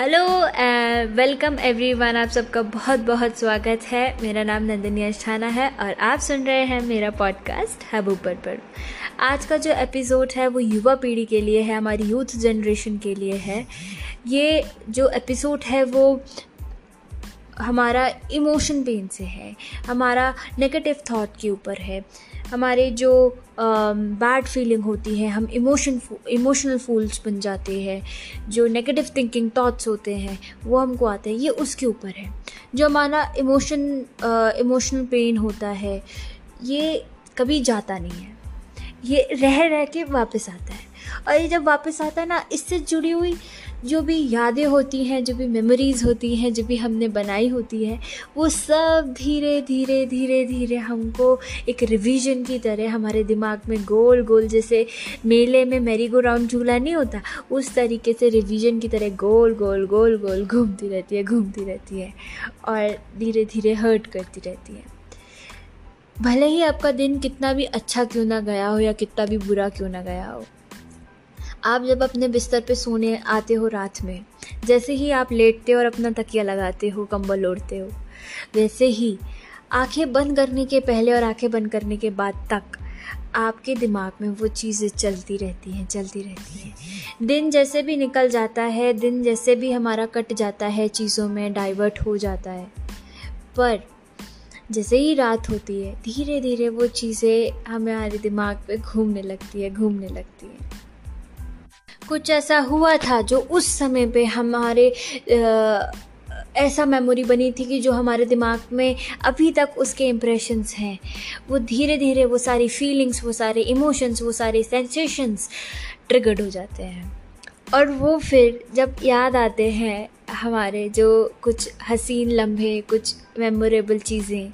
Hello welcome everyone आप सबका बहुत बहुत स्वागत है। मेरा नाम नंदनी अस्थाना है और आप सुन रहे हैं मेरा पॉडकास्ट हब ऊपर पर। आज का जो एपिसोड है, वो युवा पीढ़ी के लिए है, हमारी यूथ जनरेशन के लिए है। ये जो एपिसोड है, वो हमारा इमोशन पेन से है हमारा नेगेटिव थॉट के ऊपर है हमारे जो बैड uh, फीलिंग होती है हम इमोशन इमोशनल फूल्स बन जाते हैं जो नेगेटिव थिंकिंग थॉट्स होते हैं वो हमको आते हैं ये उसके ऊपर है। जो हमारा इमोशन इमोशनल पेन होता है ये कभी जाता नहीं है। ये रह रह के वापस आता है। और ये जब वापस आता है ना, इससे जुड़ी हुई जो भी यादें होती हैं, जो भी मेमोरीज़ होती हैं, जो भी हमने बनाई होती है, वो सब धीरे धीरे धीरे धीरे हमको एक रिवीजन की तरह हमारे दिमाग में गोल गोल जैसे मेले में मेरी गो राउंड झूला नहीं होता, उस तरीके से रिवीजन की तरह गोल गोल गोल गोल घूमती रहती है, घूमती रहती है और धीरे धीरे हर्ट करती रहती है। भले ही आपका दिन कितना भी अच्छा क्यों ना गया हो या कितना भी बुरा क्यों ना गया हो आप जब अपने बिस्तर पे सोने आते हो रात में, जैसे ही आप लेटते हो और अपना तकिया लगाते हो, कंबल ओढ़ते हो, वैसे ही आँखें बंद करने के पहले और आँखें बंद करने के बाद तक आपके दिमाग में वो चीज़ें चलती रहती हैं, चलती रहती हैं। दिन जैसे भी निकल जाता है, दिन जैसे भी हमारा कट जाता है, चीज़ों में डाइवर्ट हो जाता है, पर जैसे ही रात होती है धीरे धीरे वो चीज़ें हमारे दिमाग पे घूमने लगती है, घूमने लगती है। कुछ ऐसा हुआ था जो उस समय पे हमारे ऐसा मेमोरी बनी थी कि जो हमारे दिमाग में अभी तक उसके इम्प्रेशंस हैं। वो धीरे धीरे वो सारी फीलिंग्स वो सारे इमोशंस वो सारे सेंसेशंस ट्रिगर्ड हो जाते हैं। और वो फिर जब याद आते हैं हमारे जो कुछ हसीन लम्हे, कुछ मेमोरेबल चीज़ें,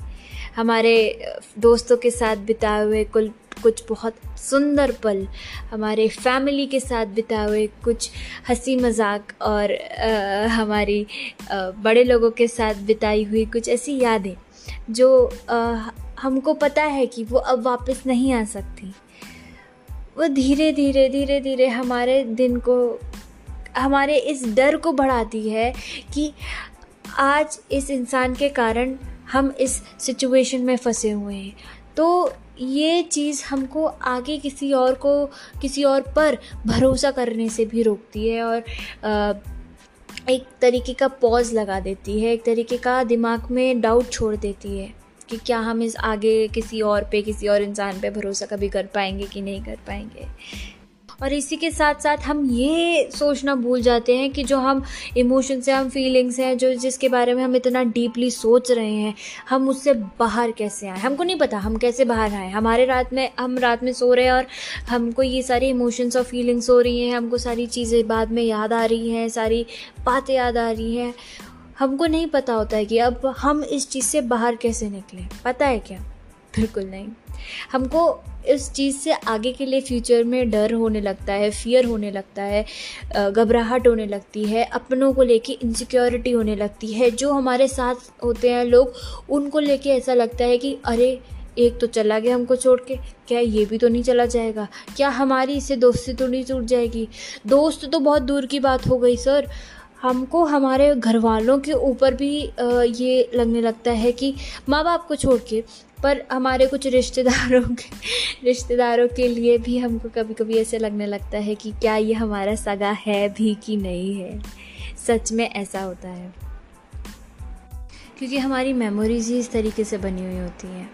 हमारे दोस्तों के साथ बिताए हुए कुल कुछ बहुत सुंदर पल हमारे फैमिली के साथ बिताए हुए कुछ हँसी मज़ाक और आ, हमारी आ, बड़े लोगों के साथ बिताई हुई कुछ ऐसी यादें जो आ, हमको पता है कि वो अब वापस नहीं आ सकती। वो धीरे धीरे धीरे धीरे हमारे दिन को हमारे इस डर को बढ़ाती है कि आज इस इंसान के कारण हम इस सिचुएशन में फंसे हुए हैं। तो ये चीज़ हमको आगे किसी और को, किसी और पर भरोसा करने से भी रोकती है और एक तरीके का पॉज लगा देती है, एक तरीके का दिमाग में डाउट छोड़ देती है कि क्या हम इस आगे किसी और पे, किसी और इंसान पे भरोसा कभी कर पाएँगे कि नहीं कर पाएँगे। और इसी के साथ साथ हम ये सोचना भूल जाते हैं कि जो हम इमोशन से हम फीलिंग्स हैं, जो जिसके बारे में हम इतना डीपली सोच रहे हैं, हम उससे बाहर कैसे आए? हमको नहीं पता हम कैसे बाहर आए। हमारे रात में, हम रात में सो रहे हैं और हमको ये सारी इमोशंस और फीलिंग्स हो रही हैं, हमको सारी चीज़ें बाद में याद आ रही हैं, सारी बातें याद आ रही हैं। हमको नहीं पता होता है कि अब हम इस चीज़ से बाहर कैसे निकलें। पता है क्या? बिल्कुल नहीं। हमको इस चीज़ से आगे के लिए फ्यूचर में डर होने लगता है फियर होने लगता है घबराहट होने लगती है, अपनों को लेके इनसिक्योरिटी होने लगती है। जो हमारे साथ होते हैं लोग, उनको लेके ऐसा लगता है कि, अरे, एक तो चला गया हमको छोड़ के, क्या ये भी तो नहीं चला जाएगा? क्या हमारी इससे दोस्ती तो नहीं टूट जाएगी? दोस्त तो बहुत दूर की बात हो गई सर हमको हमारे घर वालों के ऊपर भी ये लगने लगता है कि माँ बाप को छोड़ के पर हमारे कुछ रिश्तेदारों के रिश्तेदारों के लिए भी हमको कभी कभी ऐसे लगने लगता है कि क्या ये हमारा सगा है भी कि नहीं है? सच में ऐसा होता है। क्योंकि हमारी मेमोरीज ही इस तरीके से बनी हुई होती हैं।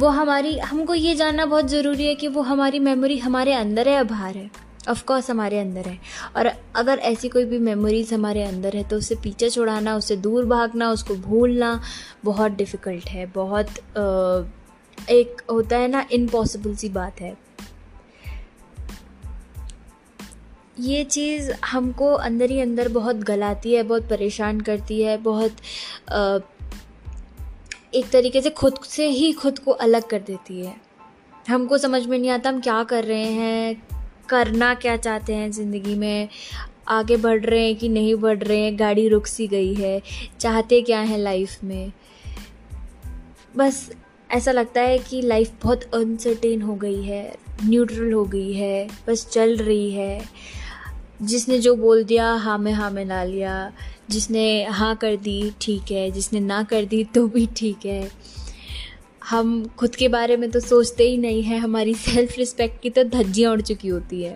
वो हमारी, हमको ये जानना बहुत ज़रूरी है कि वो हमारी मेमोरी हमारे अंदर है या बाहर है। ऑफकोर्स हमारे अंदर है। और अगर ऐसी कोई भी मेमोरीज हमारे अंदर है तो उसे पीछे छुड़ाना उससे दूर भागना, उसको भूलना बहुत डिफ़िकल्ट है। बहुत एक होता है ना इम्पॉसिबल सी बात है। ये चीज़ हमको अंदर ही अंदर बहुत गलाती है, बहुत परेशान करती है, बहुत एक तरीके से खुद से ही खुद को अलग कर देती है। हमको समझ में नहीं आता हम क्या कर रहे हैं करना क्या चाहते हैं ज़िंदगी में? आगे बढ़ रहे हैं कि नहीं बढ़ रहे हैं? गाड़ी रुक सी गई है। चाहते क्या हैं लाइफ में? बस ऐसा लगता है कि लाइफ बहुत अनसर्टेन हो गई है न्यूट्रल हो गई है, बस चल रही है। जिसने जो बोल दिया हाँ में हाँ में ला लिया। जिसने हाँ कर दी, ठीक है। जिसने ना कर दी तो भी ठीक है। हम खुद के बारे में तो सोचते ही नहीं हैं, हमारी सेल्फ़ रिस्पेक्ट की तो धज्जियाँ उड़ चुकी होती है।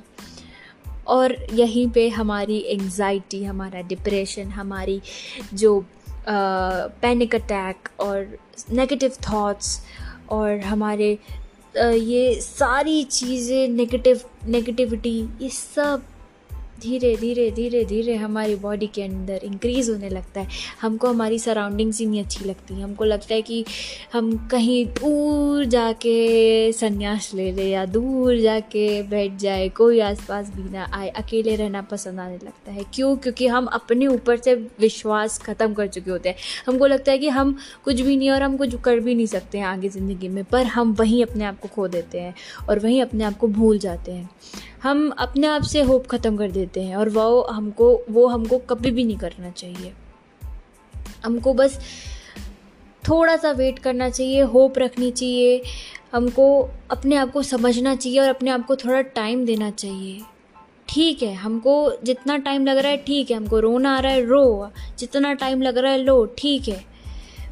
और यहीं पे हमारी एंजाइटी हमारा डिप्रेशन हमारी जो पैनिक अटैक और नेगेटिव थॉट्स और हमारे ये सारी चीज़ें नेगेटिव नेगेटिविटी ये सब धीरे धीरे धीरे धीरे हमारी बॉडी के अंदर इंक्रीज़ होने लगता है। हमको हमारी सराउंडिंग्स ही नहीं अच्छी लगती। हमको लगता है कि हम कहीं दूर जाके संन्यास ले ले या दूर जाके बैठ जाए, कोई आसपास भी ना आए, अकेले रहना पसंद आने लगता है। क्यों? क्योंकि हम अपने ऊपर से विश्वास ख़त्म कर चुके होते हैं। हमको लगता है कि हम कुछ भी नहीं और हम कुछ कर भी नहीं सकते हैं आगे ज़िंदगी में, पर हम वहीं अपने आप को खो देते हैं और वहीं अपने आप को भूल जाते हैं। हम अपने आप से होप ख़त्म कर देते हैं और वो हमको वो हमको कभी भी नहीं करना चाहिए। हमको बस थोड़ा सा वेट करना चाहिए होप रखनी चाहिए, हमको अपने आप को समझना चाहिए और अपने आप को थोड़ा टाइम देना चाहिए। ठीक है, हमको जितना टाइम लग रहा है, ठीक है, हमको रोना आ रहा है, रो। जितना टाइम लग रहा है, लो। ठीक है,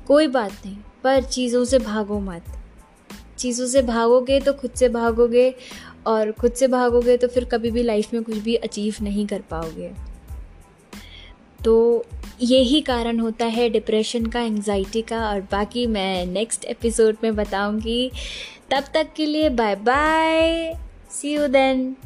कोई बात नहीं, पर चीज़ों से भागो मत। चीज़ों से भागोगे तो खुद से भागोगे और खुद से भागोगे तो फिर कभी भी लाइफ में कुछ भी अचीव नहीं कर पाओगे। तो यही कारण होता है डिप्रेशन का एंजाइटी का और बाकी मैं नेक्स्ट एपिसोड में बताऊँगी। तब तक के लिए bye bye see you then